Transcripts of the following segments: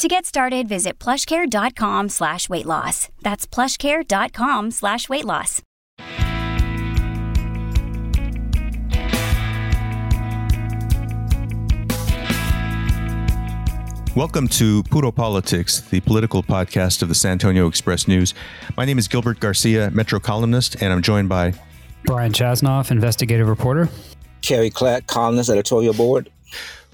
To get started, visit plushcare.com slash weight loss. That's plushcare.com slash weight loss. Welcome to Puro Politics, the political podcast of the San Antonio Express News. My name is Gilbert Garcia, Metro columnist, and I'm joined by Brian Chasnoff, investigative reporter. Kerry Clack, columnist, editorial board.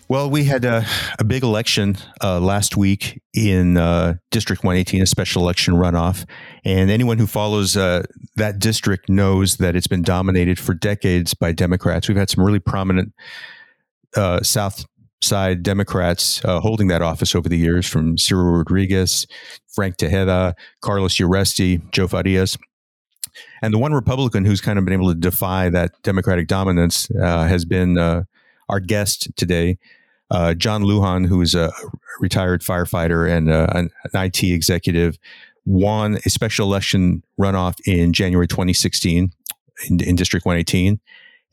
Well, we had a, a big election uh, last week in uh, District 118, a special election runoff. And anyone who follows uh, that district knows that it's been dominated for decades by Democrats. We've had some really prominent uh, South side Democrats uh, holding that office over the years, from Ciro Rodriguez, Frank Tejeda, Carlos Uresti, Joe Farias. And the one Republican who's kind of been able to defy that Democratic dominance uh, has been our guest today, uh, John Lujan, who is a retired firefighter and uh, an, IT executive, won a special election runoff in January 2016 in, in District 118.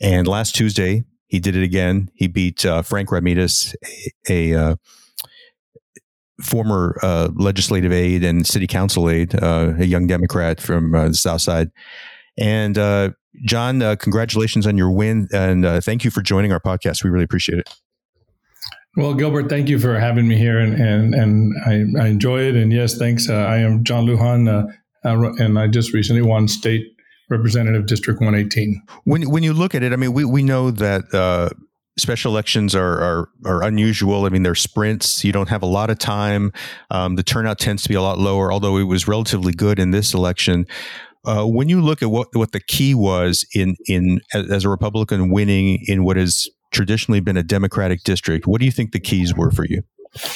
And last Tuesday, he did it again. He beat uh, Frank Ramirez, a, a uh, former uh, legislative aide and city council aide, uh, a young Democrat from uh, the South Side. And uh, John, congratulations on your win, and thank you for joining our podcast. We really appreciate it. Well, Gilbert, thank you for having me here, and and, and I, I enjoy it. And yes, thanks. I am John Lujan, and I just recently won state Representative District 118. When when you look at it, I mean, we we know that. Uh, special elections are, are, are unusual. I mean, they're sprints. You don't have a lot of time. Um, the turnout tends to be a lot lower, although it was relatively good in this election. Uh, when you look at what what the key was in in as a Republican winning in what has traditionally been a Democratic district, what do you think the keys were for you?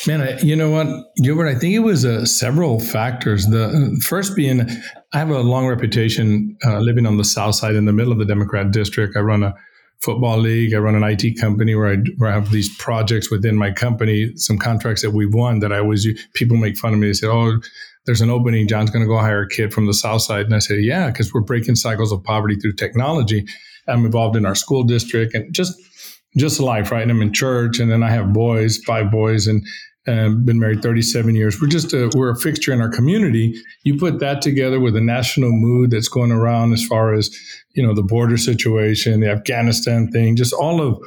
Man, I, you know what, Gilbert? I think it was uh, several factors. The first being, I have a long reputation uh, living on the south side in the middle of the Democrat district. I run a football league. I run an IT company where I, where I have these projects within my company, some contracts that we've won that I always people make fun of me. They say, "Oh, there's an opening. John's going to go hire a kid from the south side," and I say, "Yeah, because we're breaking cycles of poverty through technology." I'm involved in our school district and just just life, right? I'm in church, and then I have boys, five boys, and uh, been married 37 years. We're just a, we're a fixture in our community. You put that together with the national mood that's going around as far as you know the border situation, the Afghanistan thing, just all of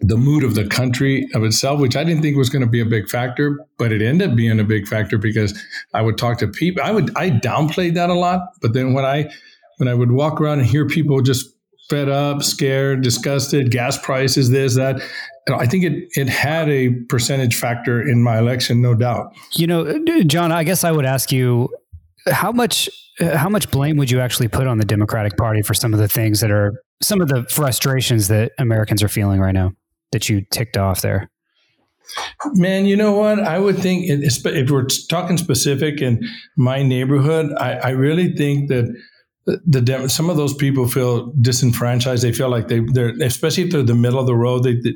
the mood of the country of itself, which I didn't think was going to be a big factor, but it ended up being a big factor because I would talk to people. I would I downplayed that a lot, but then when I when I would walk around and hear people just fed up, scared, disgusted, gas prices, this, that. I think it it had a percentage factor in my election, no doubt. You know, John, I guess I would ask you how much how much blame would you actually put on the Democratic Party for some of the things that are some of the frustrations that Americans are feeling right now that you ticked off there? Man, you know what? I would think if we're talking specific in my neighborhood, I, I really think that the some of those people feel disenfranchised. They feel like they they're especially if they're the middle of the road. They, they,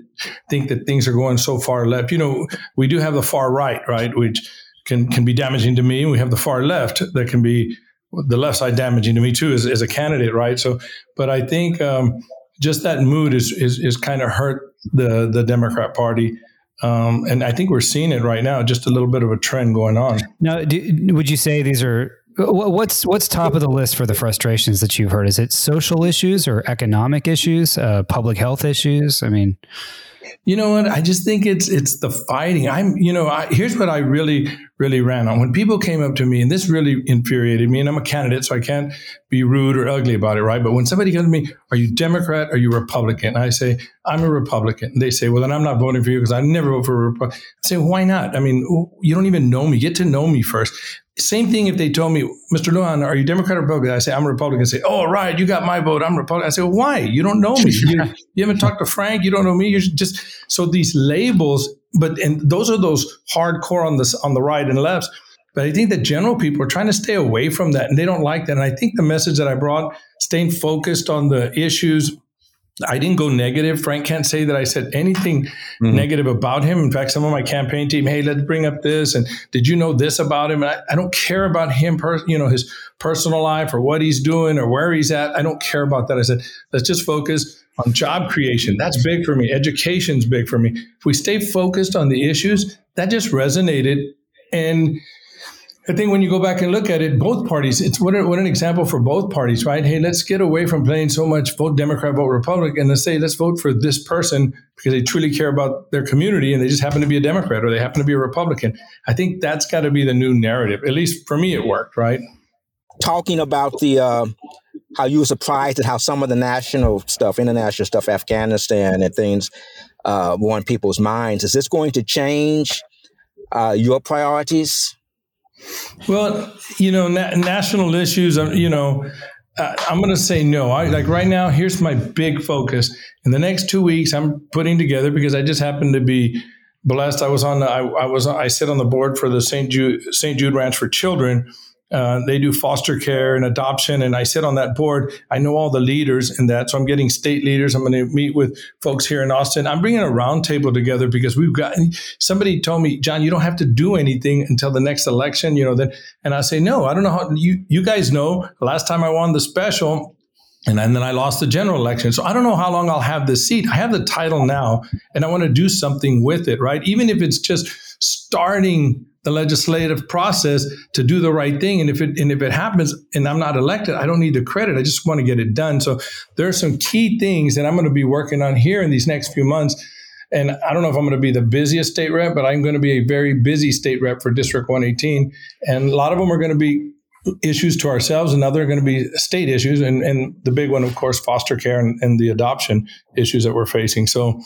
think that things are going so far left. You know, we do have the far right, right, which can can be damaging to me, we have the far left that can be the left side damaging to me too as, as a candidate, right? So, but I think um, just that mood is is, is kind of hurt the the Democrat Party. Um, and I think we're seeing it right now, just a little bit of a trend going on. Now, do, would you say these are What's what's top of the list for the frustrations that you've heard? Is it social issues or economic issues, uh, public health issues? I mean, you know what? I just think it's it's the fighting. I'm, you know, I, here's what I really really ran on. When people came up to me, and this really infuriated me, and I'm a candidate, so I can't be rude or ugly about it, right? But when somebody comes to me, "Are you Democrat? Are you Republican?" I say, "I'm a Republican." They say, "Well, then I'm not voting for you because I never vote for a Republican." I say, "Why not? I mean, you don't even know me. Get to know me first. Same thing if they told me, Mr. Lujan, are you Democrat or Republican? I say, I'm a Republican. I say, oh, right, you got my vote. I'm Republican. I say, well, why? You don't know me. You, you, haven't talked to Frank. You don't know me. You're just so these labels, but and those are those hardcore on the on the right and left. But I think the general people are trying to stay away from that and they don't like that. And I think the message that I brought, staying focused on the issues, I didn't go negative. Frank can't say that I said anything mm-hmm. negative about him. In fact, some of my campaign team, hey, let's bring up this. And did you know this about him? I, I, don't care about him, per, you know, his personal life or what he's doing or where he's at. I don't care about that. I said, let's just focus on job creation. That's big for me. Education's big for me. If we stay focused on the issues, that just resonated. And I think when you go back and look at it, both parties, it's what, a, what an example for both parties, right? Hey, let's get away from playing so much vote Democrat, vote Republican, and let's say, let's vote for this person because they truly care about their community and they just happen to be a Democrat or they happen to be a Republican. I think that's got to be the new narrative. At least for me, it worked, right? Talking about the, uh, how you were surprised at how some of the national stuff, international stuff, Afghanistan and things, uh, were on people's minds. Is this going to change uh, your priorities? Well, you know, na- national issues, uh, you know, uh, I'm going to say no. I, like right now, here's my big focus. In the next two weeks, I'm putting together because I just happen to be blessed. I was on. The, I, I was. I sit on the board for the St. Jude St. Jude Ranch for Children, uh, they do foster care and adoption, and I sit on that board. I know all the leaders in that, so I'm getting state leaders. I'm going to meet with folks here in Austin. I'm bringing a roundtable together because we've got somebody told me, John, you don't have to do anything until the next election. You know that, and I say, no, I don't know how you you guys know. Last time I won the special, and then I lost the general election. So I don't know how long I'll have this seat. I have the title now, and I want to do something with it, right? Even if it's just starting the legislative process to do the right thing. And if it and if it happens and I'm not elected, I don't need the credit. I just want to get it done. So there are some key things that I'm going to be working on here in these next few months. And I don't know if I'm going to be the busiest state rep, but I'm going to be a very busy state rep for District 118. And a lot of them are going to be issues to ourselves, and other are going to be state issues. And, and the big one, of course, foster care and, and the adoption issues that we're facing. So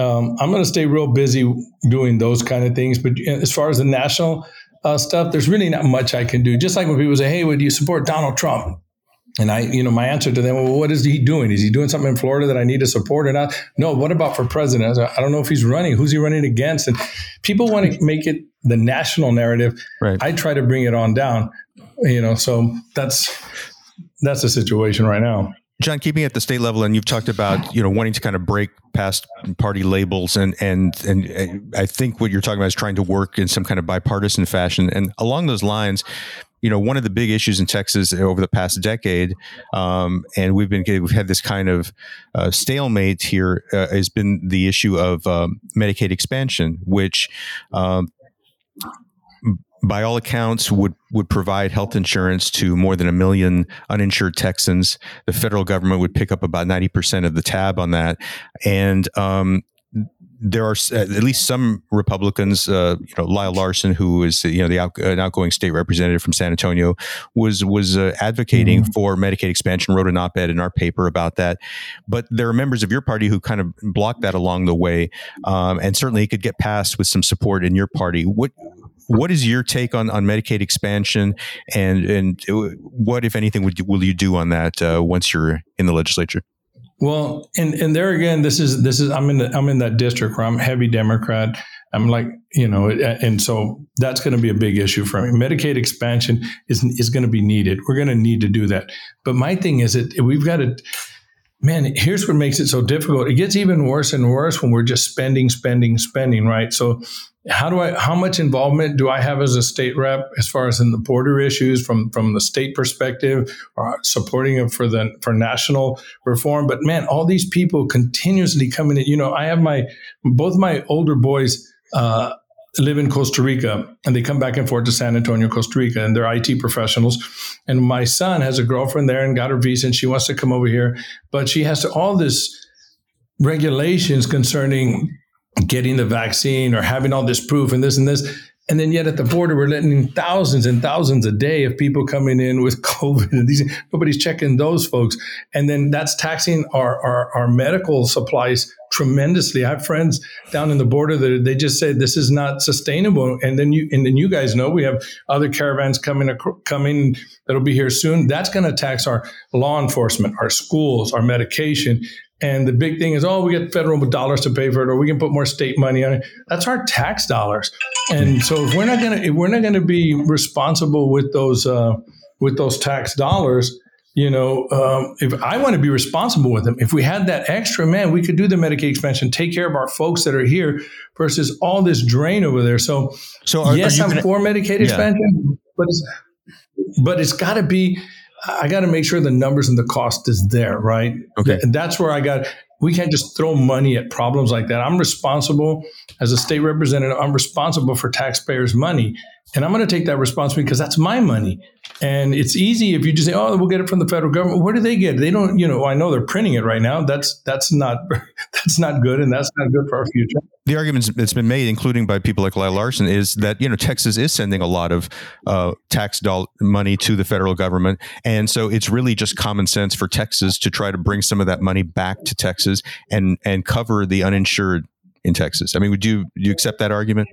um, I'm going to stay real busy doing those kind of things. But as far as the national uh, stuff, there's really not much I can do. Just like when people say, "Hey, would you support Donald Trump?" And I, you know, my answer to them, well, what is he doing? Is he doing something in Florida that I need to support or not? No. What about for president? I don't know if he's running. Who's he running against? And people want to make it the national narrative. Right. I try to bring it on down. You know, so that's that's the situation right now. John, keeping at the state level, and you've talked about you know wanting to kind of break past party labels, and and and I think what you're talking about is trying to work in some kind of bipartisan fashion. And along those lines, you know, one of the big issues in Texas over the past decade, um, and we've been we've had this kind of uh, stalemate here, uh, has been the issue of um, Medicaid expansion, which um, by all accounts, would would provide health insurance to more than a million uninsured Texans. The federal government would pick up about ninety percent of the tab on that, and um, there are at least some Republicans. Uh, you know, Lyle Larson, who is you know the out, an outgoing state representative from San Antonio, was was uh, advocating mm-hmm. for Medicaid expansion. Wrote an op-ed in our paper about that. But there are members of your party who kind of blocked that along the way, um, and certainly it could get passed with some support in your party. What what is your take on, on Medicaid expansion, and and what, if anything, would will you do on that uh, once you're in the legislature? Well, and and there again, this is this is I'm in the, I'm in that district where I'm heavy Democrat. I'm like you know, and so that's going to be a big issue for me. Medicaid expansion is is going to be needed. We're going to need to do that. But my thing is that we've got to man, here's what makes it so difficult. It gets even worse and worse when we're just spending, spending, spending, right? So how do I how much involvement do I have as a state rep as far as in the border issues from from the state perspective or supporting it for the for national reform but man all these people continuously coming in you know I have my both my older boys uh, live in Costa Rica and they come back and forth to San Antonio, Costa Rica, and they're IT professionals. And my son has a girlfriend there and got her visa and she wants to come over here, but she has to all this regulations concerning getting the vaccine or having all this proof and this and this. And then yet at the border, we're letting thousands and thousands a day of people coming in with COVID and these, nobody's checking those folks. And then that's taxing our, our, our medical supplies tremendously. I have friends down in the border that they just say this is not sustainable. And then you, and then you guys know we have other caravans coming, coming that'll be here soon. That's going to tax our law enforcement, our schools, our medication And the big thing is, oh, we get federal dollars to pay for it, or we can put more state money on it. That's our tax dollars. And so if we're not gonna if we're not gonna be responsible with those uh, with those tax dollars, you know, um, if I want to be responsible with them, if we had that extra, man, we could do the Medicaid expansion, take care of our folks that are here versus all this drain over there. So, so are, yes, are I'm gonna, for Medicaid yeah. expansion, but it's, but it's got to be. I got to make sure the numbers and the cost is there, right? Okay, and that's where I got. We can't just throw money at problems like that. I'm responsible as a state representative. I'm responsible for taxpayers' money, and I'm going to take that responsibility because that's my money. And it's easy if you just say, "Oh, we'll get it from the federal government." Where do they get? They don't, you know. I know they're printing it right now. That's that's not that's not good, and that's not good for our future. The argument that's been made, including by people like Lyle Larson, is that you know Texas is sending a lot of uh, tax dollar money to the federal government, and so it's really just common sense for Texas to try to bring some of that money back to Texas and and cover the uninsured in Texas. I mean, would you you accept that argument?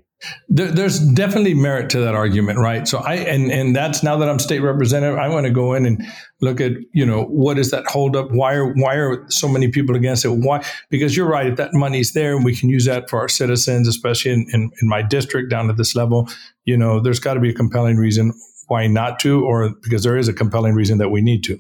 There, there's definitely merit to that argument, right? So I and and that's now that I'm state representative, I want to go in and look at you know what is that holdup? Why are why are so many people against it? Why? Because you're right, if that money's there and we can use that for our citizens, especially in, in, in my district down at this level, you know, there's got to be a compelling reason why not to, or because there is a compelling reason that we need to.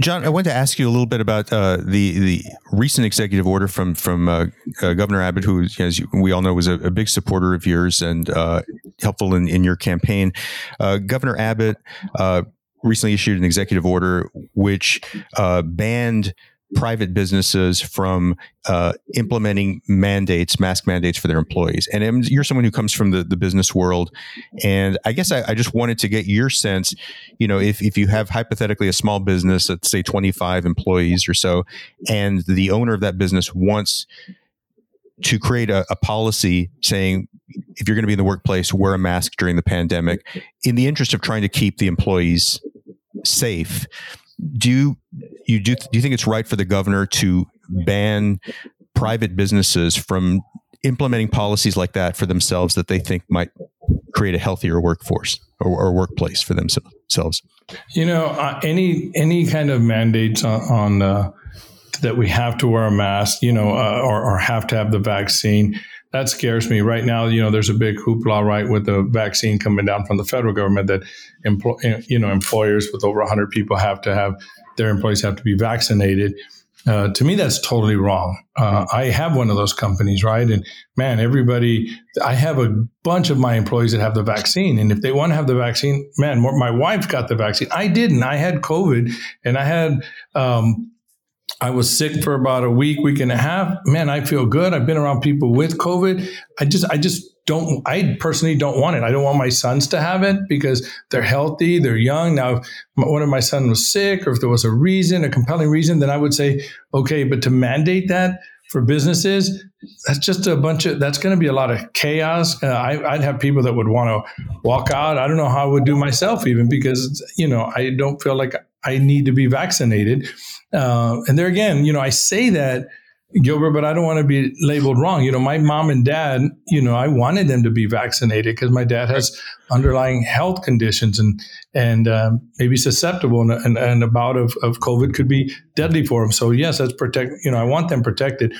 John, I wanted to ask you a little bit about uh, the the recent executive order from from uh, uh, Governor Abbott, who, as we all know, was a, a big supporter of yours and uh, helpful in, in your campaign. Uh, Governor Abbott uh, recently issued an executive order which banned private businesses from uh, implementing mandates, mask mandates for their employees. And you're someone who comes from the, the business world. And I guess I, I, just wanted to get your sense, you know, if, if you have hypothetically a small business, let's say 25 employees or so, and the owner of that business wants to create a, a policy saying, if you're going to be in the workplace, wear a mask during the pandemic in the interest of trying to keep the employees safe do you you do do you think it's right for the governor to ban private businesses from implementing policies like that for themselves that they think might create a healthier workforce or, or workplace for themselves? You know, uh, any any kind of mandates on, on uh, that we have to wear a mask, you know, uh, or, or have to have the vaccine that scares me right now. You know, there's a big hoopla right with the vaccine coming down from the federal government that empl- you know employers with over 100 people have to have their employees have to be vaccinated. Uh, to me, that's totally wrong. Uh, I have one of those companies, right? And man, everybody, I have a bunch of my employees that have the vaccine. And if they want to have the vaccine, man, my wife got the vaccine. I didn't. I had COVID and I had um, I was sick for about a week, week and a half. Man, I feel good. I've been around people with COVID. I just, I just don't, I personally don't want it. I don't want my sons to have it because they're healthy, they're young. Now, if one of my sons was sick or if there was a reason, a compelling reason, then I would say, okay, but to mandate that for businesses, that's just a bunch of, that's going to be a lot of chaos. Uh, I, I'd have people that would want to walk out. I don't know how I would do myself even because, you know, I don't feel like I need to be vaccinated. Uh, and there again, you know, I say that, Gilbert, but I don't want to be labeled wrong. You know, my mom and dad, you know, I wanted them to be vaccinated because my dad has underlying health conditions and and um, maybe susceptible, and, and, and a bout of, of COVID could be deadly for him. So yes, that's protect. You know, I want them protected.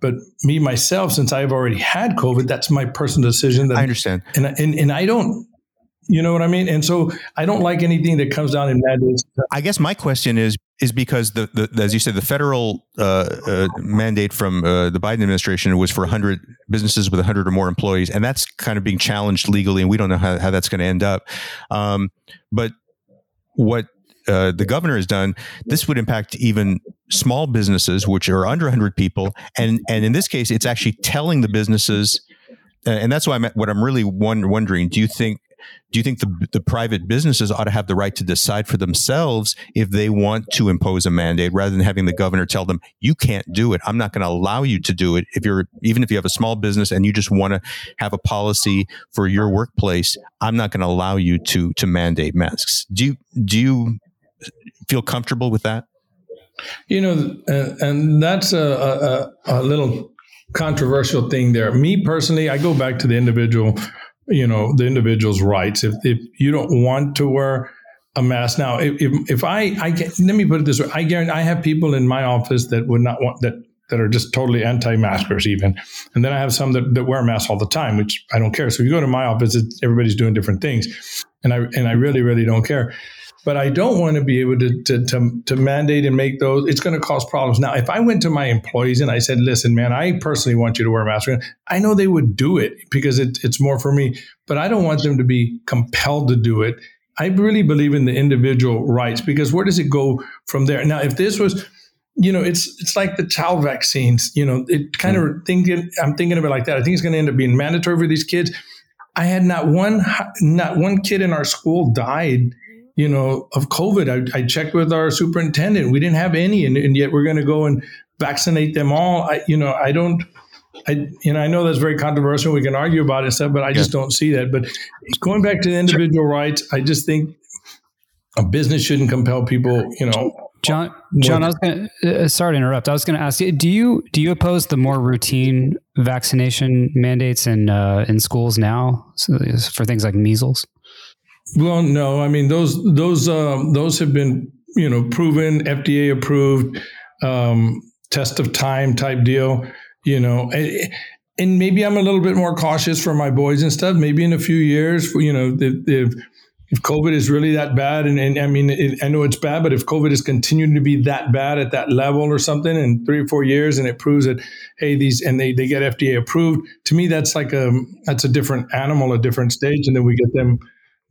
But me myself, since I've already had COVID, that's my personal decision. That, I understand, and and and I don't you know what I mean? And so I don't like anything that comes down in mandates. I guess my question is is because the, the as you said the federal uh, uh, mandate from uh, the Biden administration was for 100 businesses with 100 or more employees, and that's kind of being challenged legally, and we don't know how, how that's going to end up. Um, but what uh, the governor has done, this would impact even small businesses, which are under 100 people, and and in this case, it's actually telling the businesses, and that's why I'm what I'm really wondering. Do you think do you think the, the private businesses ought to have the right to decide for themselves if they want to impose a mandate rather than having the governor tell them you can't do it. I'm not going to allow you to do it if you're even if you have a small business and you just want to have a policy for your workplace i'm not going to allow you to to mandate masks. Do you do you feel comfortable with that? You know uh, and that's a, a, a little controversial thing there. Me personally i go back to the individual you know the individual's rights. If if you don't want to wear a mask. Now, if, if, if I, I get, let me put it this way, I guarantee I have people in my office that would not want that that are just totally anti-maskers even and then i have some that, that wear masks all the time which i don't care so if you go to my office everybody's doing different things and i and i really really don't care but I don't want to be able to, to, to, to mandate and make those. It's going to cause problems. Now, if I went to my employees and I said, listen, man, I personally want you to wear a mask, I know they would do it because it, it's more for me, but I don't want them to be compelled to do it. I really believe in the individual rights because where does it go from there? Now, if this was, you know, it's it's like the child vaccines. You know, it kind mm. of thinking. I'm thinking of it like that. I think it's going to end up being mandatory for these kids. I had not one not one kid in our school died you know, of COVID. I, I checked with our superintendent. We didn't have any, and, and yet we're going to go and vaccinate them all. I, you know, I don't. I, you know, I know that's very controversial. We can argue about it and stuff, but I just don't see that. But going back to the individual rights, I just think a business shouldn't compel people. You know, John. John, I was going to. Uh, sorry to interrupt. I was going to ask you: Do you do you oppose the more routine vaccination mandates in uh, in schools now so, for things like measles? Well, no, I mean those those uh, those have been you know proven FDA approved um, test of time type deal. You know, and maybe I'm a little bit more cautious for my boys and stuff. Maybe in a few years, you know, if, if COVID is really that bad, and, and I mean, it, I know it's bad, but if COVID is continuing to be that bad at that level or something in three or four years, and it proves that hey, these and they they get FDA approved, to me that's like a that's a different animal, a different stage, and then we get them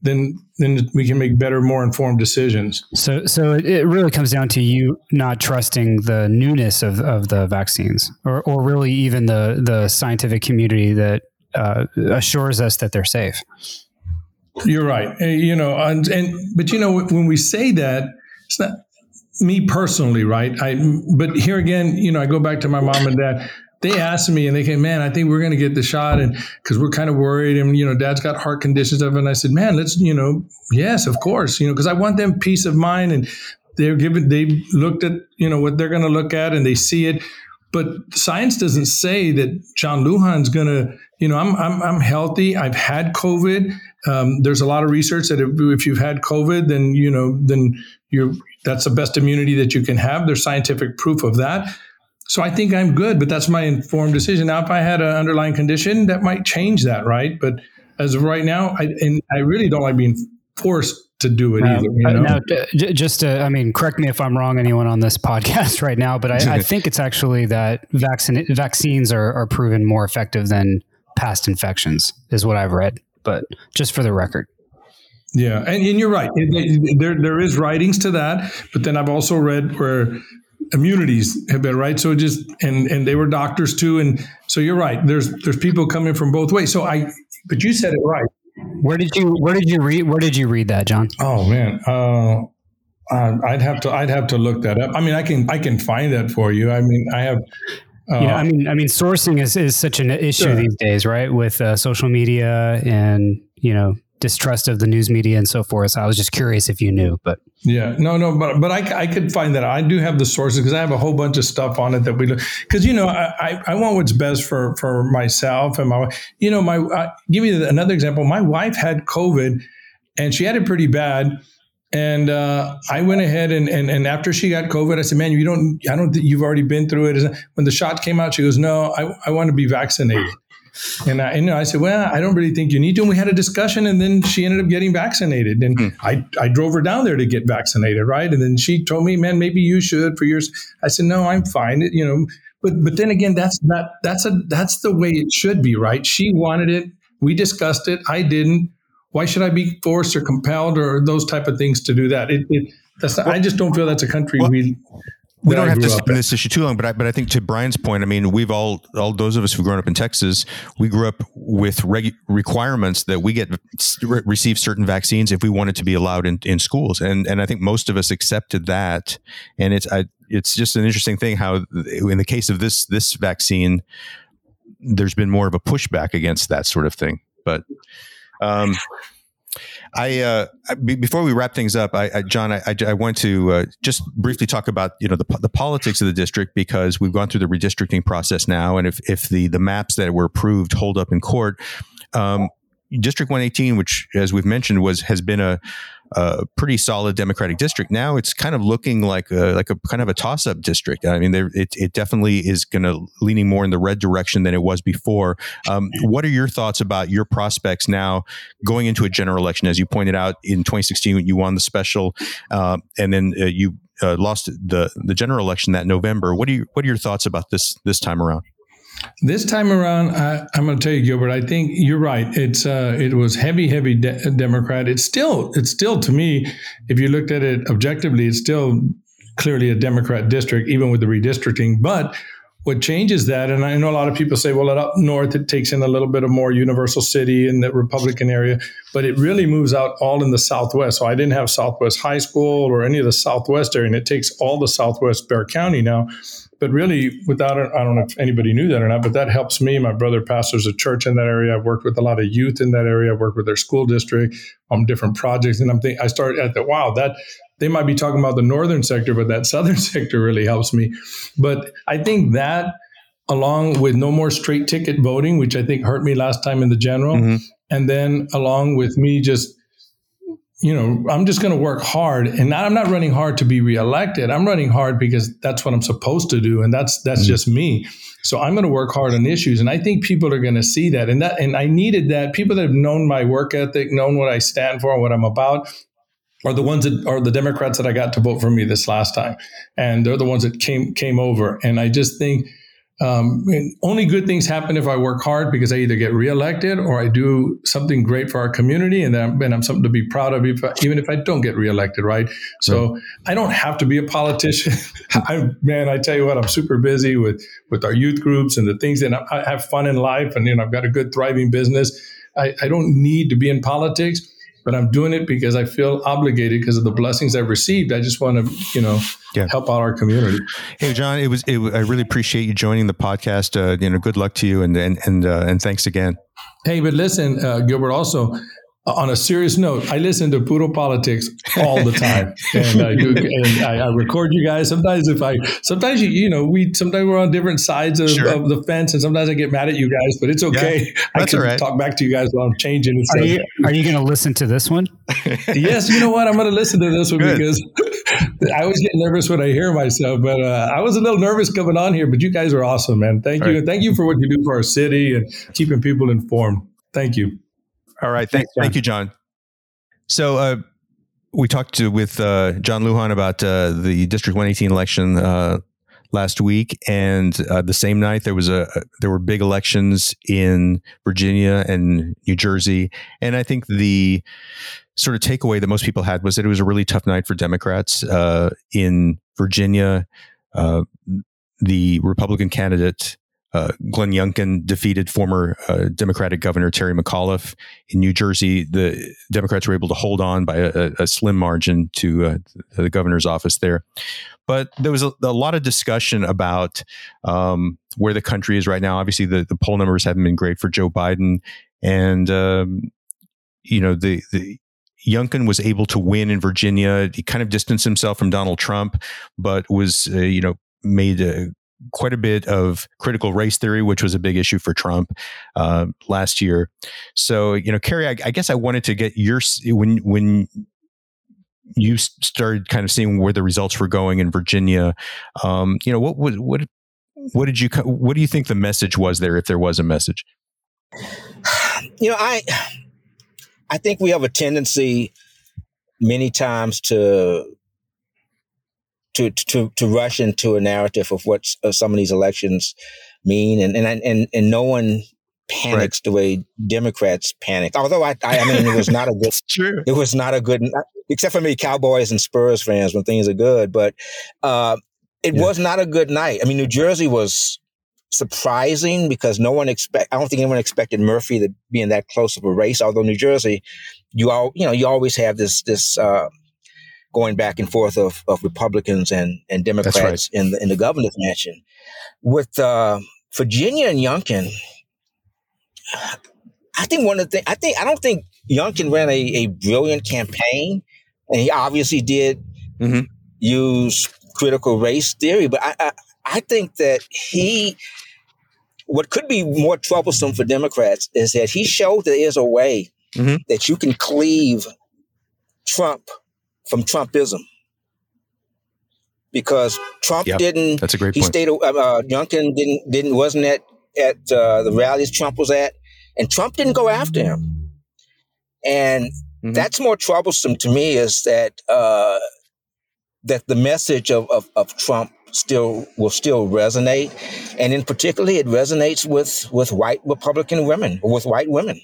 then then we can make better, more informed decisions. So so it really comes down to you not trusting the newness of, of the vaccines, or or really even the the scientific community that uh, assures us that they're safe. You're right. You know, and, and but you know when we say that, it's not me personally, right? I but here again, you know, I go back to my mom and dad they asked me and they came, man, I think we're going to get the shot. And because we're kind of worried and, you know, dad's got heart conditions of, and I said, man, let's, you know, yes, of course, you know, because I want them peace of mind and they're given, they looked at, you know, what they're going to look at and they see it. But science doesn't say that John Lujan's going to, you know, I'm, I'm, I'm healthy. I've had COVID. Um, there's a lot of research that if, if you've had COVID, then, you know, then you're, that's the best immunity that you can have. There's scientific proof of that. So I think I'm good, but that's my informed decision. Now, if I had an underlying condition, that might change that, right? But as of right now, I and I really don't like being forced to do it either. You uh, know? Now, just to, I mean, correct me if I'm wrong, anyone on this podcast right now, but I, I think it's actually that vaccine, vaccines are, are proven more effective than past infections, is what I've read. But just for the record. Yeah, and, and you're right. There, there is writings to that, but then I've also read where immunities have been right? So just and and they were doctors too. And so you're right. There's there's people coming from both ways. So i but you said it right. Where did you where did you read where did you read that john? Oh man. Uh, i'd have to i'd have to look that up. I mean i can i can find that for you. I mean i have uh, know, I mean, I mean, sourcing is, is such an issue sure. these days, right? With uh, social media and you know distrust of the news media and so forth. So I was just curious if you knew, but yeah, no, no, but but I, I could find that. I do have the sources because I have a whole bunch of stuff on it that we look. Because you know, I, I want what's best for for myself and my you know my uh, give you another example. My wife had COVID, and she had it pretty bad. And uh, I went ahead and, and and after she got COVID, I said, "Man, you don't. I don't. You've already been through it." When the shot came out, she goes, "No, I, I want to be vaccinated." And I, and I said, well, I don't really think you need to. And we had a discussion, and then she ended up getting vaccinated. And hmm. I, I drove her down there to get vaccinated, right? And then she told me, man, maybe you should for yours. I said, no, I'm fine. It, you know, but but then again, that's not that's a that's the way it should be, right? She wanted it. We discussed it. I didn't. Why should I be forced or compelled or those type of things to do that? It, it that's not, I just don't feel that's a country well, we we don't have to spin this issue too long, but I, but I think to Brian's point, I mean, we've all all those of us who've grown up in Texas, we grew up with regu- requirements that we get re- receive certain vaccines if we wanted to be allowed in, in schools, and and I think most of us accepted that, and it's I, it's just an interesting thing how in the case of this this vaccine, there's been more of a pushback against that sort of thing, but. Um, I, uh, before we wrap things up, I, I John, I, I, want to uh, just briefly talk about you know the, the politics of the district because we've gone through the redistricting process now, and if if the the maps that were approved hold up in court. Um, District 118, which, as we've mentioned, was has been a a pretty solid Democratic district. Now it's kind of looking like a, like a kind of a toss up district. I mean, it, it definitely is going to leaning more in the red direction than it was before. Um, what are your thoughts about your prospects now going into a general election? As you pointed out in 2016, you won the special, uh, and then uh, you uh, lost the the general election that November. What are you, what are your thoughts about this this time around? This time around, I, am going to tell you, Gilbert. I think you're right. It's uh, it was heavy, heavy de- Democrat. It's still, it's still to me, if you looked at it objectively, it's still clearly a Democrat district, even with the redistricting. But what changes that, and I know a lot of people say, well, up north it takes in a little bit of more Universal City in the Republican area, but it really moves out all in the Southwest. So I didn't have Southwest High School or any of the Southwest area, and it takes all the Southwest Bexar County now but really without it, I don't know if anybody knew that or not, but that helps me. My brother pastors a church in that area. I've worked with a lot of youth in that area. I've worked with their school district on different projects. And I'm thinking, I started at the, wow, that they might be talking about the northern sector, but that southern sector really helps me. But I think that along with no more straight ticket voting, which I think hurt me last time in the general, mm-hmm. and then along with me just you know, I'm just going to work hard, and I'm not running hard to be reelected. I'm running hard because that's what I'm supposed to do, and that's that's mm-hmm. just me. So I'm going to work hard on issues, and I think people are going to see that, and that, and I needed that. People that have known my work ethic, known what I stand for, what I'm about, are the ones that are the Democrats that I got to vote for me this last time, and they're the ones that came came over. And I just think um, only good things happen if I work hard because I either get reelected or I do something great for our community, and then I'm, I'm something to be proud of, if I, even if I don't get reelected. Right. So right. I don't have to be a politician. I, man, I tell you what, I'm super busy with with our youth groups and the things that I, I have fun in life, and you know, I've got a good thriving business. I, I don't need to be in politics but I'm doing it because I feel obligated because of the blessings I've received. I just want to, you know, yeah. help out our community. Hey, John, it was, it, I really appreciate you joining the podcast. Uh, you know, good luck to you and, and, and, uh, and thanks again. Hey, but listen, uh, Gilbert, also, on a serious note, I listen to Puro Politics all the time, and, I, do, and I, I, record you guys. Sometimes, if I, sometimes you, you know, we sometimes we're on different sides of, sure. of the fence, and sometimes I get mad at you guys, but it's okay. Yeah, I can right. talk back to you guys while I'm changing. Are you, are you going to listen to this one? yes, you know what? I'm going to listen to this one Good. because I always get nervous when I hear myself, but uh, I was a little nervous coming on here. But you guys are awesome, man. Thank all you, right. thank you for what you do for our city and keeping people informed. Thank you. All right. Thank, thank you, John. So uh, we talked to, with uh, John Lujan about uh, the District 118 election uh, last week, and uh, the same night there was a there were big elections in Virginia and New Jersey, and I think the sort of takeaway that most people had was that it was a really tough night for Democrats uh, in Virginia. the Republican candidate uh, Glenn Youngkin defeated former uh, Democratic Governor Terry McAuliffe in New Jersey. The Democrats were able to hold on by a, a slim margin to uh, the governor's office there. But there was a, a lot of discussion about um, where the country is right now. Obviously, the, the poll numbers haven't been great for Joe Biden, and um, you know the the Youngkin was able to win in Virginia. He kind of distanced himself from Donald Trump, but was uh, you know made a quite a bit of critical race theory, which was a big issue for Trump uh, last year. So, you know, Kerry, I, I, guess I wanted to get your when when you started kind of seeing where the results were going in Virginia. Um, you know, what what what what did you what do you think the message was there, if there was a message? You know, I I think we have a tendency many times to to to to rush into a narrative of what some of these elections mean, and and and and no one panics right. the way Democrats panic. Although I, I, I mean, it was not a good. true. It was not a good, except for me, Cowboys and Spurs fans when things are good. But uh, it yeah. was not a good night. I mean, New Jersey was surprising because no one expect. I don't think anyone expected Murphy to be in that close of a race. Although New Jersey, you all, you know, you always have this this. Uh, going back and forth of, of Republicans and, and Democrats right. in the in the governor's mansion. With uh, Virginia and Youngkin, I think one of the things I think I don't think Youngkin ran a, a brilliant campaign, and he obviously did mm-hmm. use critical race theory, but I, I I think that he what could be more troublesome for Democrats is that he showed there's a way mm-hmm. that you can cleave Trump from Trumpism because Trump Yep, didn't. That's a great He point. stayed. Uh, uh, Youngkin didn't didn't wasn't at at uh, the rallies Trump was at, and Trump didn't go after him. And Mhm. that's more troublesome to me is that uh, that the message of, of of Trump still will still resonate, and in particularly it resonates with with white Republican women, with white women.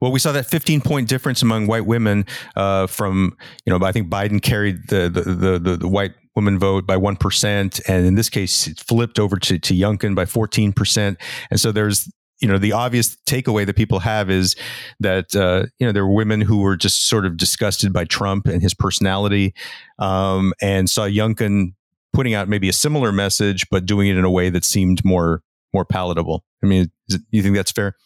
Well, we saw that 15 point difference among white women uh, from, you know, I think Biden carried the, the, the, the, white woman vote by 1%. And in this case, it flipped over to, to Youngkin by 14%. And so there's, you know, the obvious takeaway that people have is that, uh, you know, there were women who were just sort of disgusted by Trump and his personality um, and saw Youngkin putting out maybe a similar message, but doing it in a way that seemed more more palatable. I mean, it, you think that's fair?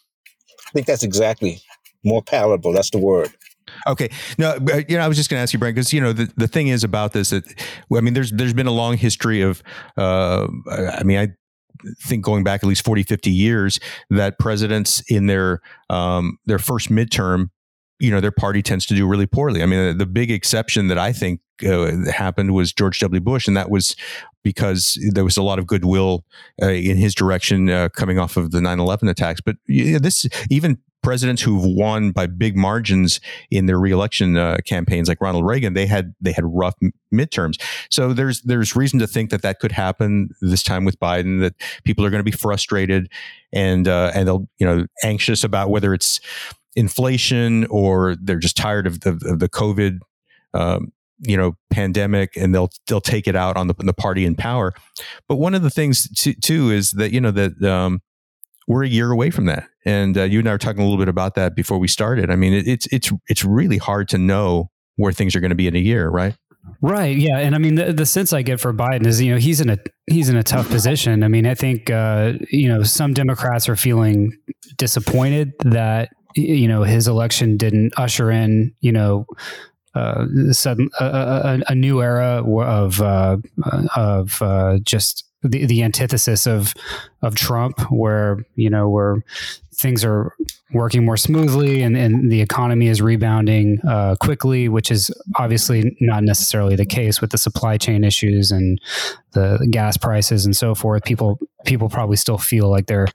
I think that's exactly more palatable. That's the word. Okay. No, you know, I was just going to ask you, Brent, because you know the, the thing is about this that I mean, there's there's been a long history of, uh, I mean, I think going back at least 40, 50 years that presidents in their um, their first midterm, you know, their party tends to do really poorly. I mean, the big exception that I think uh, happened was George W. Bush, and that was because there was a lot of goodwill uh, in his direction uh, coming off of the 9-11 attacks. But this even presidents who've won by big margins in their reelection uh, campaigns, like Ronald Reagan, they had they had rough m- midterms. So there's there's reason to think that that could happen this time with Biden. That people are going to be frustrated and uh, and they'll you know anxious about whether it's inflation or they're just tired of the of the COVID. Um, you know, pandemic, and they'll they'll take it out on the, the party in power. But one of the things too, too is that you know that um, we're a year away from that, and uh, you and I were talking a little bit about that before we started. I mean, it, it's it's it's really hard to know where things are going to be in a year, right? Right. Yeah. And I mean, the, the sense I get for Biden is, you know, he's in a he's in a tough position. I mean, I think uh, you know some Democrats are feeling disappointed that you know his election didn't usher in you know uh, sudden a, a, a new era of uh, of uh, just the, the antithesis of of Trump, where you know where things are working more smoothly and, and the economy is rebounding uh, quickly, which is obviously not necessarily the case with the supply chain issues and the gas prices and so forth. People people probably still feel like they're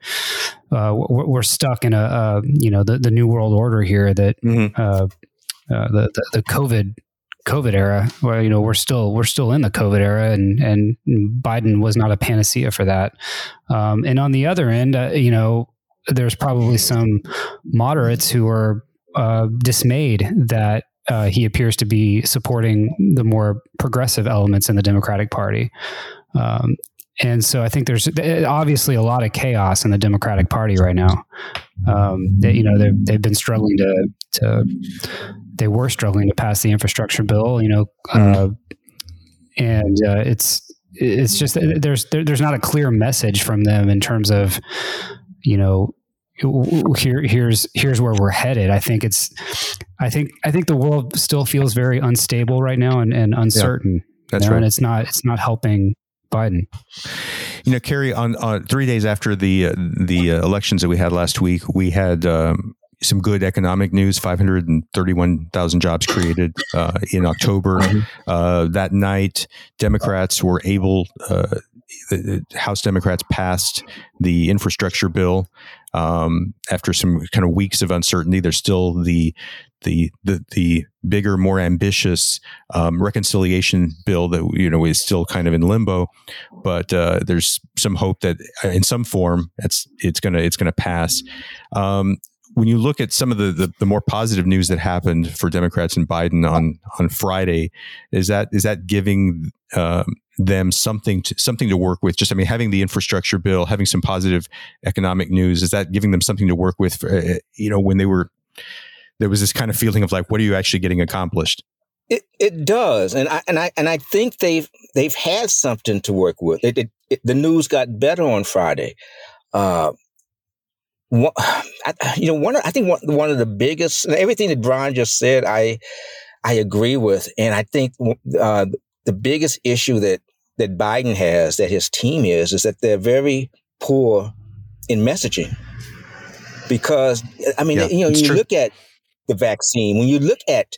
uh, we're, stuck in a uh, you know the, the new world order here that Mm-hmm. uh, uh, the, the the COVID COVID era, where you know we're still we're still in the COVID era, and and Biden was not a panacea for that. Um, and on the other end, uh, you know, there's probably some moderates who are uh, dismayed that uh, he appears to be supporting the more progressive elements in the Democratic Party. Um, and so I think there's obviously a lot of chaos in the Democratic Party right now. Um, that you know they've they've been struggling to to they were struggling to pass the infrastructure bill. You know, uh, and uh, it's it's just there's there, there's not a clear message from them in terms of you know here here's here's where we're headed. I think it's I think I think the world still feels very unstable right now and, and uncertain. That's you know, right. and it's not it's not helping Biden. You know, Kerry, on, on three days after the uh, the uh, elections that we had last week, we had um, some good economic news. Five hundred and thirty-one thousand jobs created uh, in October. Uh, that night, Democrats were able. Uh, the the House Democrats passed the infrastructure bill um, after some kind of weeks of uncertainty. There's still the the the, the bigger, more ambitious um, reconciliation bill that you know is still kind of in limbo but uh, there's some hope that uh, in some form it's it's gonna it's gonna pass. Um, when you look at some of the, the, the more positive news that happened for Democrats and Biden on on Friday, is that is that giving um, them something to something to work with? Just I mean, having the infrastructure bill, having some positive economic news, is that giving them something to work with? For, uh, you know, when they were there was this kind of feeling of like, what are you actually getting accomplished? It it does, and I and I and I think they've they've had something to work with. It, it, it the news got better on Friday. Uh, I, you know, one I think one one of the biggest everything that Brian just said, I I agree with, and I think uh, the biggest issue that that Biden has, that his team is, is that they're very poor in messaging. Because I mean, Yeah, you know, you true. look at the vaccine, when you look at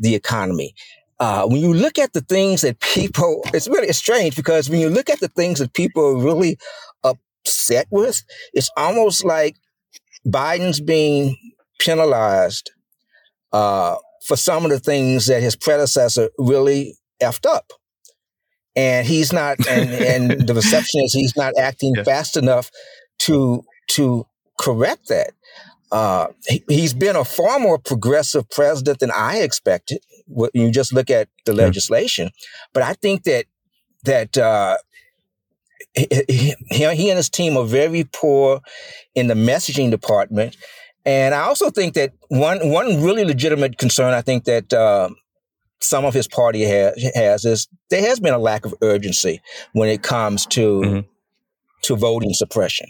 the economy. Uh, when you look at the things that people, it's really it's strange because when you look at the things that people are really upset with, it's almost like Biden's being penalized uh, for some of the things that his predecessor really effed up. And he's not, and, and the reception is he's not acting yeah. fast enough to to correct that. Uh, he, has been a far more progressive president than I expected. When you just look at the yeah. legislation, but I think that that uh, he, he, and his team are very poor in the messaging department. And I also think that one one really legitimate concern I think that uh, some of his party ha- has is there has been a lack of urgency when it comes to mm-hmm. to voting suppression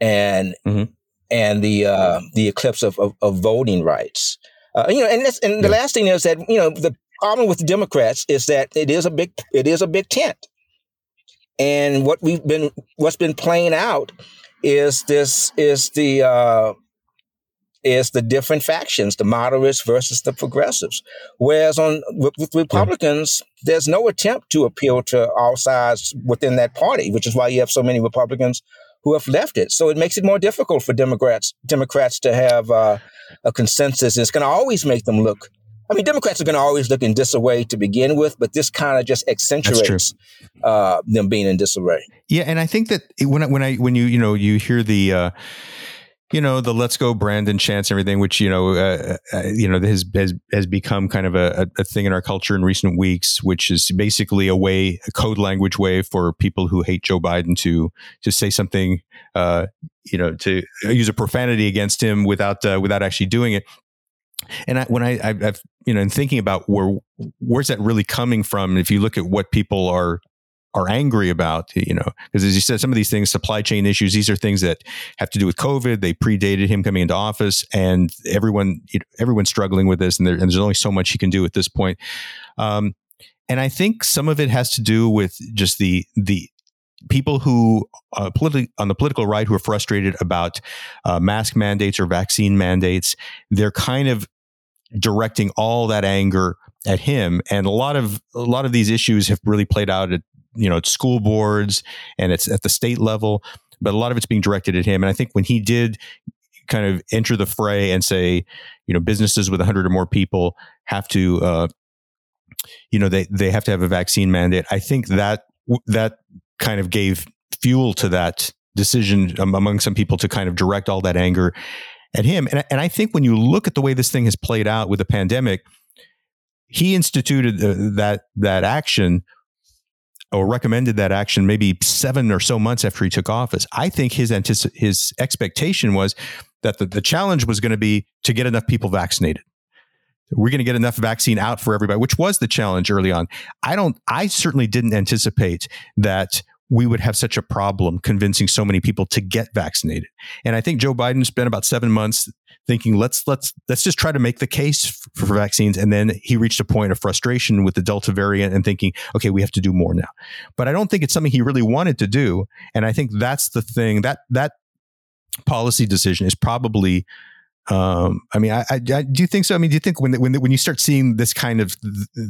and mm-hmm. and the uh, the eclipse of, of, of voting rights. Uh, you know, and and yeah. the last thing is that you know the problem with the Democrats is that it is a big it is a big tent. And what we've been, what's been playing out is this, is the, uh, is the different factions, the moderates versus the progressives. Whereas on with, with Republicans, yeah. there's no attempt to appeal to all sides within that party, which is why you have so many Republicans who have left it. So it makes it more difficult for Democrats Democrats to have uh, a consensus. It's going to always make them look I mean, Democrats are going to always look in disarray to begin with, but this kind of just accentuates uh, them being in disarray. Yeah, and I think that when I, when I when you you know you hear the. Uh, you know the "Let's Go Brandon" chants, everything, which you know, uh, uh, you know, has, has has become kind of a, a thing in our culture in recent weeks, which is basically a way, a code language way for people who hate Joe Biden to to say something, uh, you know, to use a profanity against him without uh, without actually doing it and I, when I, I, have you know, in thinking about where where's that really coming from, if you look at what people are are angry about, you know, because as you said, some of these things, supply chain issues, these are things that have to do with COVID. They predated him coming into office, and everyone, you know, everyone's struggling with this, and, there, and, there's only so much he can do at this point. Um, and I think some of it has to do with just the the people who uh, politically on the political right who are frustrated about uh, mask mandates or vaccine mandates they're kind of directing all that anger at him. And a lot of a lot of these issues have really played out at you know at school boards and it's at the state level but a lot of it's being directed at him. And i think when he did kind of enter the fray and say you know businesses with 100 or more people have to uh, you know they they have to have a vaccine mandate i think that that kind of gave fuel to that decision among some people to kind of direct all that anger at him. And, and I think when you look at the way this thing has played out with the pandemic, he instituted uh, that that action or recommended that action maybe seven or so months after he took office. I think his antici- his expectation was that the, the challenge was going to be to get enough people vaccinated. We're going to get enough vaccine out for everybody, which was the challenge early on. I don't, I certainly didn't anticipate that we would have such a problem convincing so many people to get vaccinated. And I think Joe Biden spent about seven months thinking, let's, let's, let's just try to make the case for, vaccines. And then he reached a point of frustration with the Delta variant and thinking, okay, we have to do more now. But I don't think it's something he really wanted to do. And I think that's the thing that, that policy decision is probably um, I mean, I, I, I, do you think so? I mean, do you think when when when you start seeing this kind of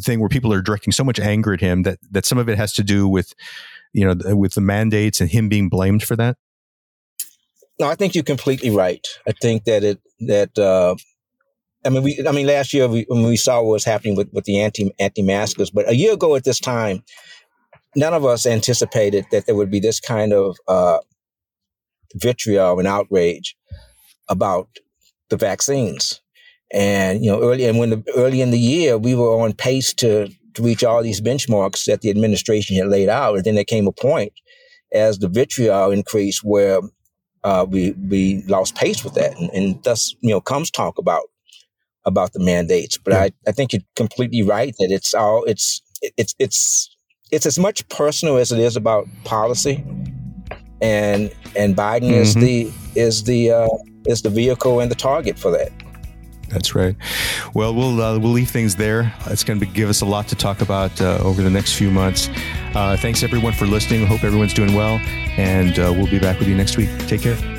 thing where people are directing so much anger at him that that some of it has to do with, you know, with the mandates and him being blamed for that? No, I think you're completely right. I think that it that uh, I mean, we I mean, last year we, when we saw what was happening with with the anti anti maskers, but a year ago at this time, none of us anticipated that there would be this kind of uh, vitriol and outrage about the vaccines. And you know, early and when the, early in the year, we were on pace to, to reach all these benchmarks that the administration had laid out. And then there came a point as the vitriol increased where uh, we we lost pace with that, and, and, thus you know comes talk about about the mandates. But yeah. I, I think you're completely right that it's all it's it's it's it's as much personal as it is about policy, and and Biden mm-hmm. is the is the uh, is the vehicle and the target for that. That's right. Well, we'll uh, we'll leave things there. It's going to give us a lot to talk about uh, over the next few months. Uh, thanks everyone for listening. Hope everyone's doing well, and uh, we'll be back with you next week. Take care.